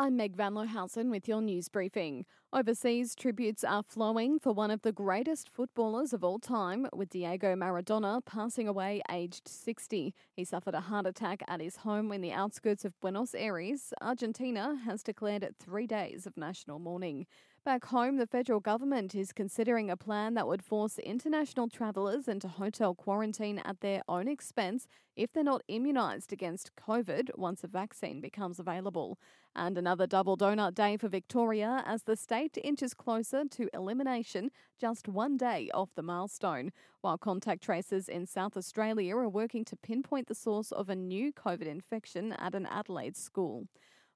I'm Meg Van Lohausen with your news briefing. Overseas tributes are flowing for one of the greatest footballers of all time, with Diego Maradona passing away aged 60. He suffered a heart attack at his home in the outskirts of Buenos Aires. Argentina has declared three days of national mourning. Back home, the federal government is considering a plan that would force international travellers into hotel quarantine at their own expense if they're not immunised against COVID once a vaccine becomes available. And another double donut day for Victoria as the state inches closer to elimination just one day off the milestone, while contact tracers in South Australia are working to pinpoint the source of a new COVID infection at an Adelaide school.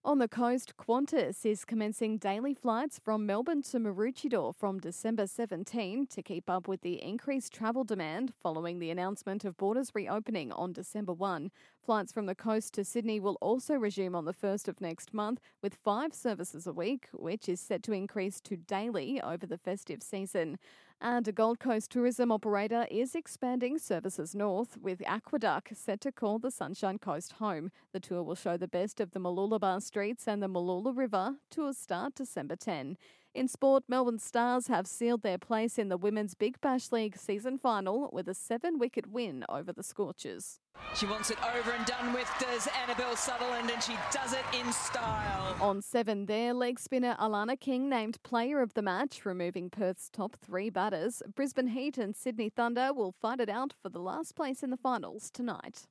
On the coast, Qantas is commencing daily flights from Melbourne to Maroochydore from December 17 to keep up with the increased travel demand following the announcement of borders reopening on December 1. Flights from the coast to Sydney will also resume on the 1st of next month with five services a week, which is set to increase to daily over the festive season. And a Gold Coast tourism operator is expanding services north, with Aquaduck set to call the Sunshine Coast home. The tour will show the best of the Mooloolaba streets and the Mooloolah River. Tours start December 10. In sport, Melbourne Stars have sealed their place in the Women's Big Bash League season final with a seven wicket win over the Scorchers. She wants it over and done with, does Annabel Sutherland, and she does it in style. On seven there, leg spinner Alana King named player of the match, removing Perth's top three batters. Brisbane Heat and Sydney Thunder will fight it out for the last place in the finals tonight.